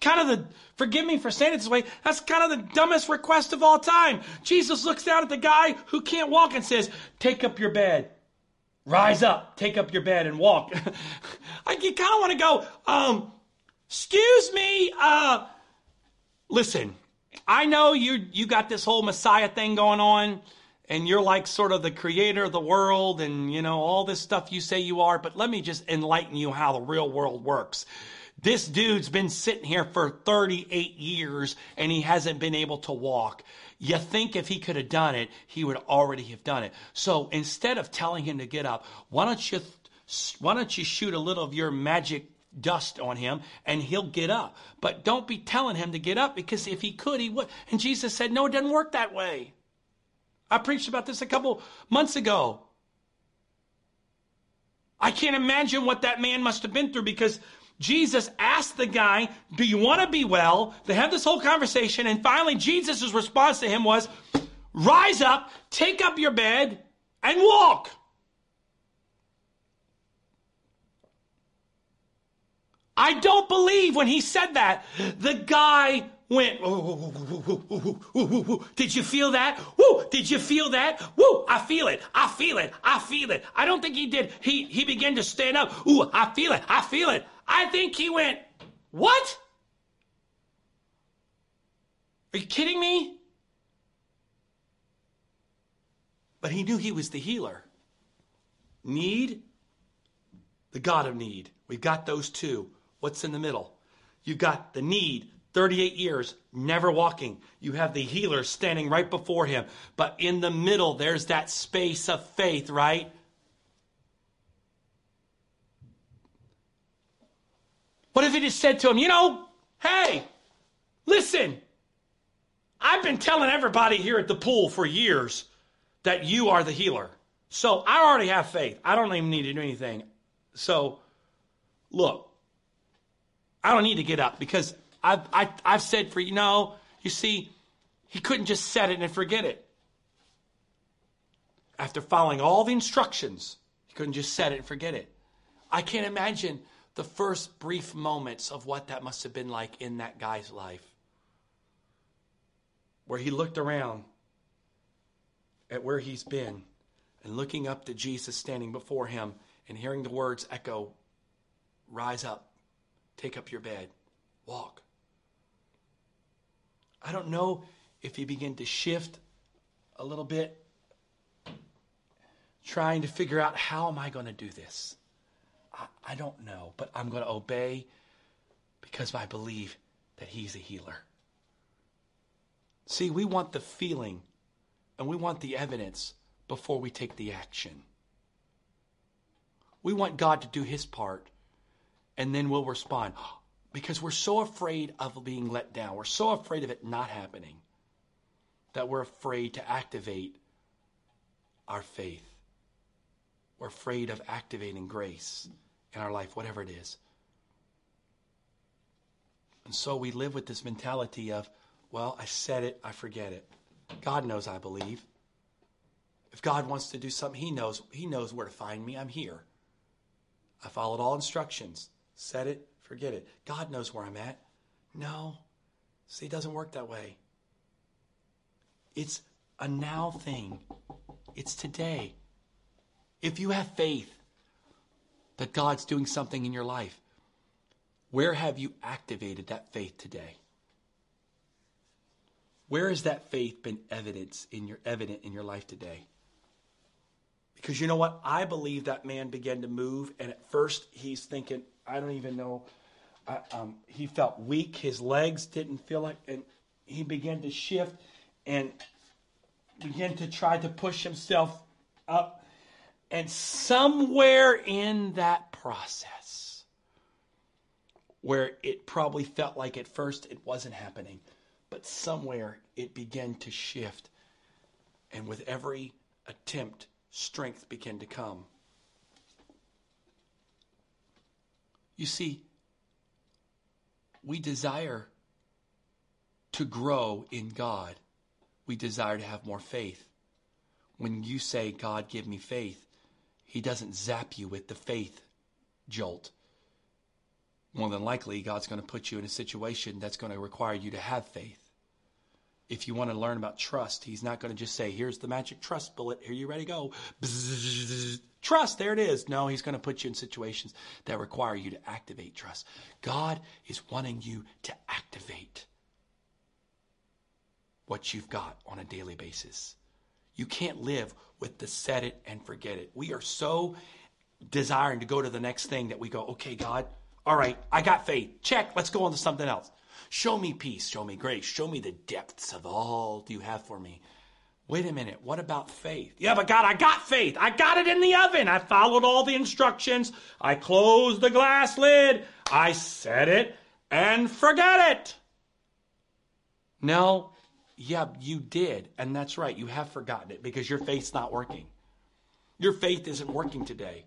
Kind of the Forgive me for saying it this way. That's kind of the dumbest request of all time. Jesus looks down at the guy who can't walk and says, Take up your bed. Rise up, take up your bed and walk. [LAUGHS] I kind of want to go, um, excuse me, uh, listen, I know you you got this whole Messiah thing going on, and you're like sort of the creator of the world, and you know all this stuff you say you are. But let me just enlighten you how the real world works. This dude's been sitting here for 38 years and he hasn't been able to walk. You think if he could have done it, he would already have done it. So instead of telling him to get up, why don't you why don't you shoot a little of your magic dust on him and he'll get up. But don't be telling him to get up because if he could, he would. And Jesus said, No, it doesn't work that way. I preached about this a couple months ago. I can't imagine what that man must have been through because Jesus asked the guy, Do you want to be well? They had this whole conversation, and finally, Jesus' response to him was, Rise up, take up your bed, and walk. I don't believe when he said that, the guy went, did you feel that? Woo, did you feel that? Woo, I feel it. I feel it. I feel it. I don't think he did. He, he began to stand up. Ooh, I feel it. I feel it. I think he went, What? Are you kidding me? But he knew he was the healer. Need, the God of need. We've got those two. What's in the middle? You've got the need, 38 years, never walking. You have the healer standing right before him. But in the middle, there's that space of faith, right? What if he just said to him, you know, hey, listen, I've been telling everybody here at the pool for years that you are the healer. So I already have faith. I don't even need to do anything. So look, I don't need to get up because I've, I, i have said for you know, you see, he couldn't just set it and forget it. After following all the instructions, he couldn't just set it and forget it. I can't imagine the first brief moments of what that must have been like in that guy's life. Where he looked around at where he's been and looking up to Jesus standing before him and hearing the words echo Rise up, take up your bed, walk. I don't know if he began to shift a little bit, trying to figure out how am I going to do this? I, I don't know, but I'm going to obey because I believe that He's a healer. See, we want the feeling and we want the evidence before we take the action. We want God to do His part and then we'll respond because we're so afraid of being let down. We're so afraid of it not happening that we're afraid to activate our faith. We're afraid of activating grace in our life, whatever it is. And so we live with this mentality of, well, I said it, I forget it. God knows I believe. If God wants to do something, He knows He knows where to find me. I'm here. I followed all instructions. Said it, forget it. God knows where I'm at. No. See, it doesn't work that way. It's a now thing. It's today. If you have faith, that God's doing something in your life. Where have you activated that faith today? Where has that faith been evidence in your evident in your life today? Because you know what? I believe that man began to move, and at first he's thinking, I don't even know. I, um, he felt weak. His legs didn't feel like, and he began to shift and began to try to push himself up. And somewhere in that process, where it probably felt like at first it wasn't happening, but somewhere it began to shift. And with every attempt, strength began to come. You see, we desire to grow in God. We desire to have more faith. When you say, God, give me faith, He doesn't zap you with the faith jolt. More than likely, God's going to put you in a situation that's going to require you to have faith. If you want to learn about trust, He's not going to just say, Here's the magic trust bullet. Here you ready to go. Bzzz, [LAUGHS] trust, there it is. No, He's going to put you in situations that require you to activate trust. God is wanting you to activate what you've got on a daily basis. You can't live with the set it and forget it. We are so desiring to go to the next thing that we go, okay, God, all right, I got faith. Check, let's go on to something else. Show me peace, show me grace, show me the depths of all you have for me. Wait a minute, what about faith? Yeah, but God, I got faith. I got it in the oven. I followed all the instructions. I closed the glass lid. I set it and forget it. No, yeah, you did. And that's right. You have forgotten it because your faith's not working. Your faith isn't working today.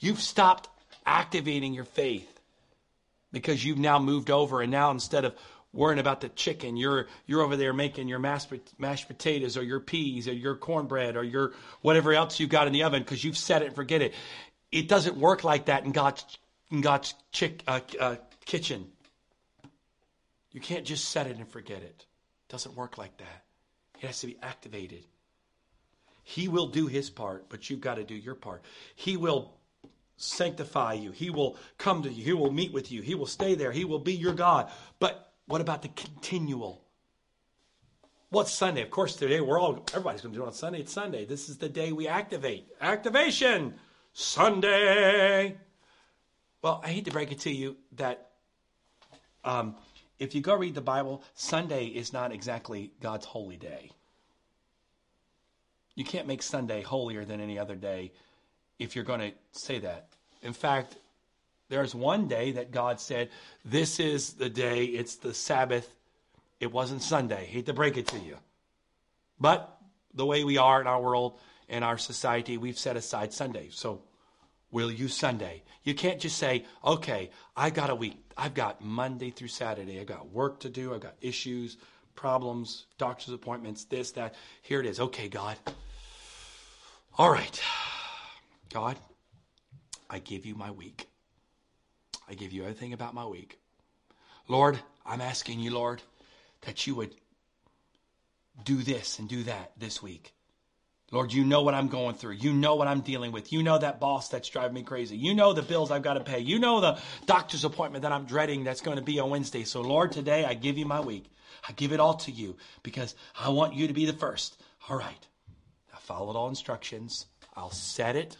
You've stopped activating your faith because you've now moved over and now instead of worrying about the chicken, you're you're over there making your mashed, mashed potatoes or your peas or your cornbread or your whatever else you've got in the oven because you've set it and forget it. It doesn't work like that in God's in God's chick, uh, uh, kitchen. You can't just set it and forget it. Doesn't work like that. It has to be activated. He will do his part, but you've got to do your part. He will sanctify you. He will come to you. He will meet with you. He will stay there. He will be your God. But what about the continual? What's Sunday? Of course, today we're all, everybody's going to do it on Sunday. It's Sunday. This is the day we activate. Activation! Sunday! Well, I hate to break it to you that um, if you go read the Bible, Sunday is not exactly God's holy day. You can't make Sunday holier than any other day if you're going to say that. In fact, there's one day that God said, This is the day, it's the Sabbath. It wasn't Sunday. Hate to break it to you. But the way we are in our world, in our society, we've set aside Sunday. So we'll use Sunday. You can't just say, okay, I got a week. I've got Monday through Saturday. I've got work to do. I've got issues, problems, doctor's appointments, this, that. Here it is. Okay, God. All right. God, I give you my week. I give you everything about my week. Lord, I'm asking you, Lord, that you would do this and do that this week. Lord, you know what I'm going through. You know what I'm dealing with. You know that boss that's driving me crazy. You know the bills I've got to pay. You know the doctor's appointment that I'm dreading that's going to be on Wednesday. So, Lord, today I give you my week. I give it all to you because I want you to be the first. All right. I followed all instructions. I'll set it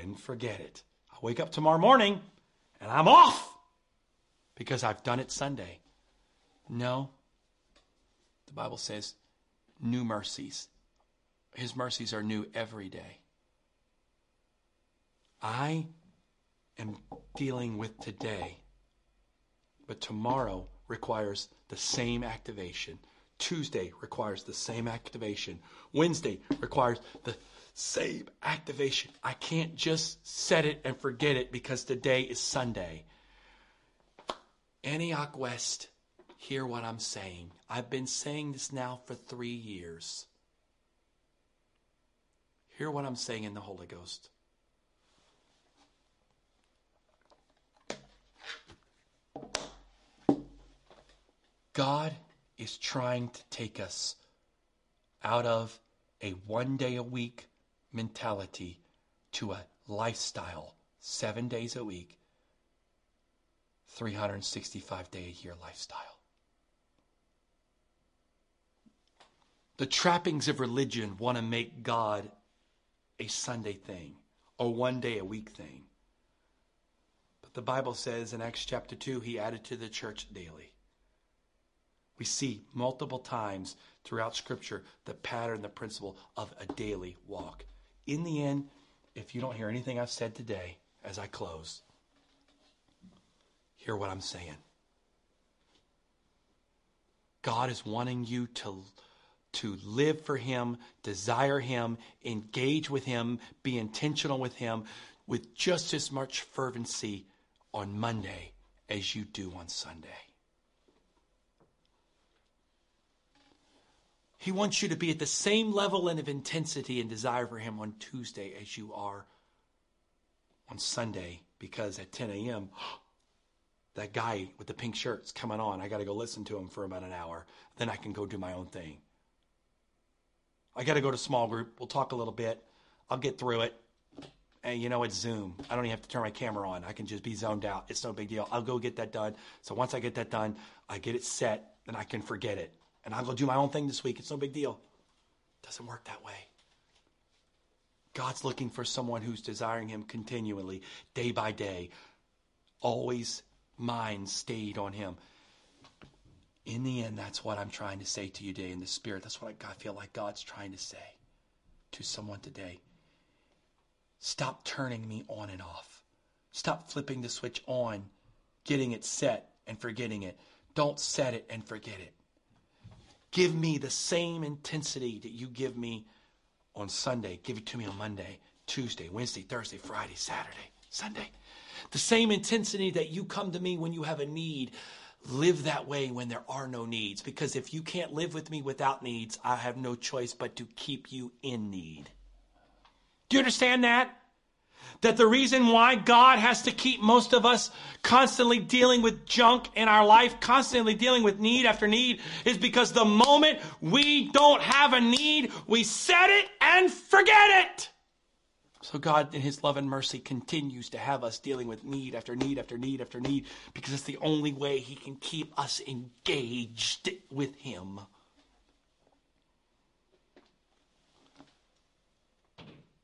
and forget it. I wake up tomorrow morning and I'm off because I've done it Sunday. No. The Bible says new mercies his mercies are new every day. I am dealing with today, but tomorrow requires the same activation. Tuesday requires the same activation. Wednesday requires the same activation. I can't just set it and forget it because today is Sunday. Antioch West, hear what I'm saying. I've been saying this now for three years. Hear what I'm saying in the Holy Ghost. God is trying to take us out of a one day a week mentality to a lifestyle, seven days a week, 365 day a year lifestyle. The trappings of religion want to make God a Sunday thing or one day a week thing. But the Bible says in Acts chapter 2, he added to the church daily. We see multiple times throughout Scripture the pattern, the principle of a daily walk. In the end, if you don't hear anything I've said today as I close, hear what I'm saying. God is wanting you to, to live for Him, desire Him, engage with Him, be intentional with Him with just as much fervency on Monday as you do on Sunday. He wants you to be at the same level and of intensity and desire for Him on Tuesday as you are on Sunday because at 10 a.m., that guy with the pink shirt's coming on. I got to go listen to him for about an hour. Then I can go do my own thing. I got to go to small group. We'll talk a little bit. I'll get through it. And you know, it's Zoom. I don't even have to turn my camera on. I can just be zoned out. It's no big deal. I'll go get that done. So once I get that done, I get it set, and I can forget it. And I'll go do my own thing this week. It's no big deal. It doesn't work that way. God's looking for someone who's desiring Him continually, day by day, always mind stayed on him. In the end, that's what I'm trying to say to you today in the spirit. That's what I feel like God's trying to say to someone today. Stop turning me on and off. Stop flipping the switch on, getting it set, and forgetting it. Don't set it and forget it. Give me the same intensity that you give me on Sunday. Give it to me on Monday, Tuesday, Wednesday, Thursday, Friday, Saturday, Sunday. The same intensity that you come to me when you have a need, live that way when there are no needs. Because if you can't live with me without needs, I have no choice but to keep you in need. Do you understand that? That the reason why God has to keep most of us constantly dealing with junk in our life, constantly dealing with need after need, is because the moment we don't have a need, we set it and forget it. So God, in His love and mercy, continues to have us dealing with need after need after need after need because it's the only way He can keep us engaged with Him.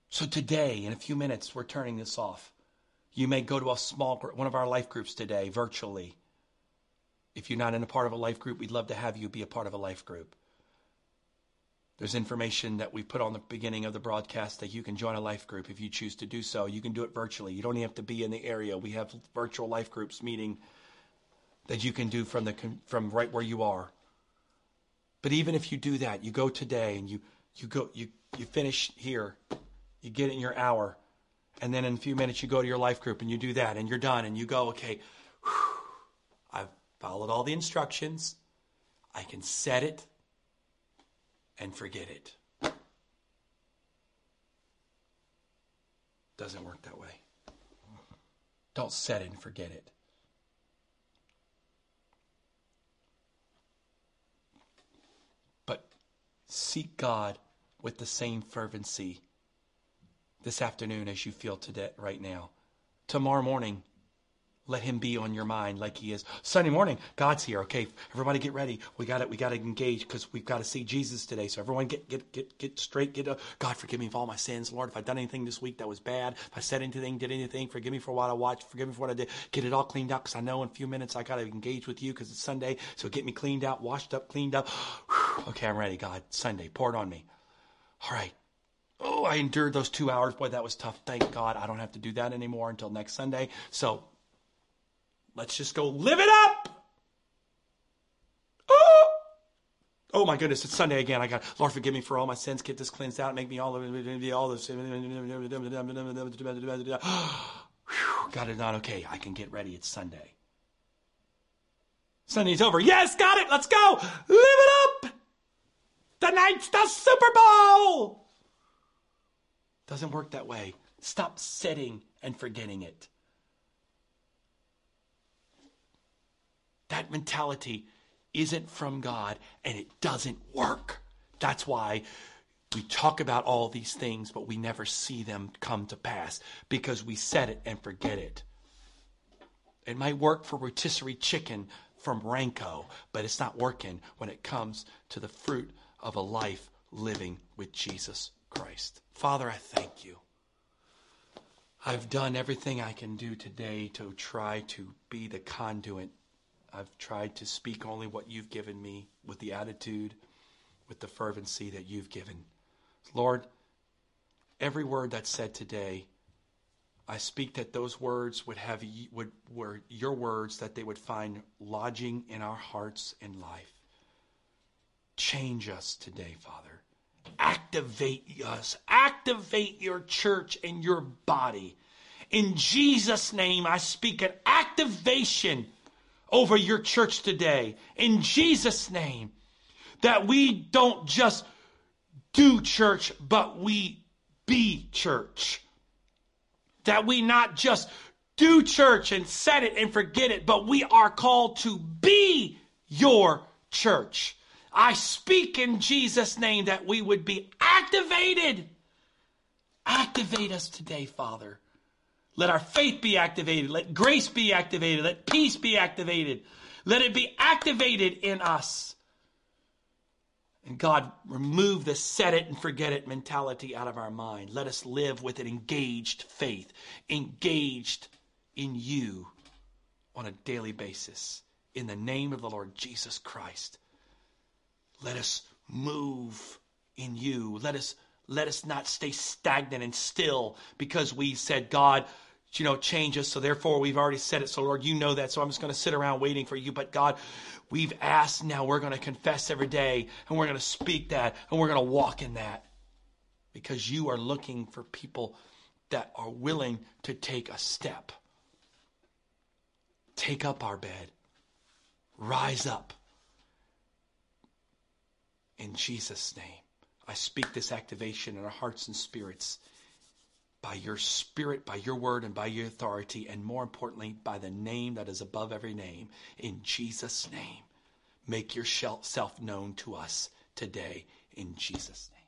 So today, in a few minutes, we're turning this off. You may go to a small group, one of our life groups today, virtually. If you're not in a part of a life group, we'd love to have you be a part of a life group. There's information that we put on the beginning of the broadcast that you can join a life group if you choose to do so. You can do it virtually. You don't even have to be in the area. We have virtual life groups meeting that you can do from the from right where you are. But even if you do that, you go today and you you go you you finish here, you get in your hour, and then in a few minutes you go to your life group and you do that and you're done and you go okay. Whew, I've followed all the instructions. I can set it and forget it. Doesn't work that way. Don't set it and forget it. But seek God with the same fervency this afternoon as you feel today right now. Tomorrow morning, let him be on your mind like he is. Sunday morning, God's here. Okay, everybody get ready. We got it. We got to engage because we've got to see Jesus today. So everyone get get get get straight. Get up. God, forgive me for all my sins, Lord. If I've done anything this week that was bad, if I said anything, did anything, forgive me for what I watched. Forgive me for what I did. Get it all cleaned out because I know in a few minutes I got to engage with you because it's Sunday. So get me cleaned out, washed up, cleaned up. [SIGHS] okay, I'm ready. God, Sunday, pour it on me. All right. Oh, I endured those two hours. Boy, that was tough. Thank God I don't have to do that anymore until next Sunday. So Let's just go live it up. Oh, oh my goodness, it's Sunday again. I got Lord, forgive me for all my sins. Get this cleansed out. Make me all all this. Got it not okay. I can get ready. It's Sunday. Sunday's over. Yes, got it. Let's go. Live it up. Tonight's the Super Bowl. Doesn't work that way. Stop sitting and forgetting it. That mentality isn't from God and it doesn't work. That's why we talk about all these things, but we never see them come to pass because we said it and forget it. It might work for rotisserie chicken from Ronco, but it's not working when it comes to the fruit of a life living with Jesus Christ. Father, I thank you. I've done everything I can do today to try to be the conduit. I've tried to speak only what you've given me with the attitude, with the fervency that you've given. Lord, every word that's said today, I speak that those words would have would were your words that they would find lodging in our hearts and life. Change us today, Father. Activate us. Activate your church and your body. In Jesus' name, I speak an activation over your church today. In Jesus' name, that we don't just do church, but we be church. That we not just do church and set it and forget it, but we are called to be your church. I speak in Jesus' name that we would be activated. Activate us today, Father. Let our faith be activated. Let grace be activated. Let peace be activated. Let it be activated in us. And God, remove the set it and forget it mentality out of our mind. Let us live with an engaged faith, engaged in you on a daily basis. In the name of the Lord Jesus Christ. Let us move in you. Let us let us not stay stagnant and still because we said, God, you know, change us. So therefore, we've already said it. So Lord, you know that. So I'm just going to sit around waiting for you. But God, we've asked. Now we're going to confess every day, and we're going to speak that, and we're going to walk in that, because you are looking for people that are willing to take a step, take up our bed, rise up in Jesus' name. I speak this activation in our hearts and spirits by your spirit, by your word, and by your authority, and more importantly, by the name that is above every name. In Jesus' name, make yourself known to us today in Jesus' name.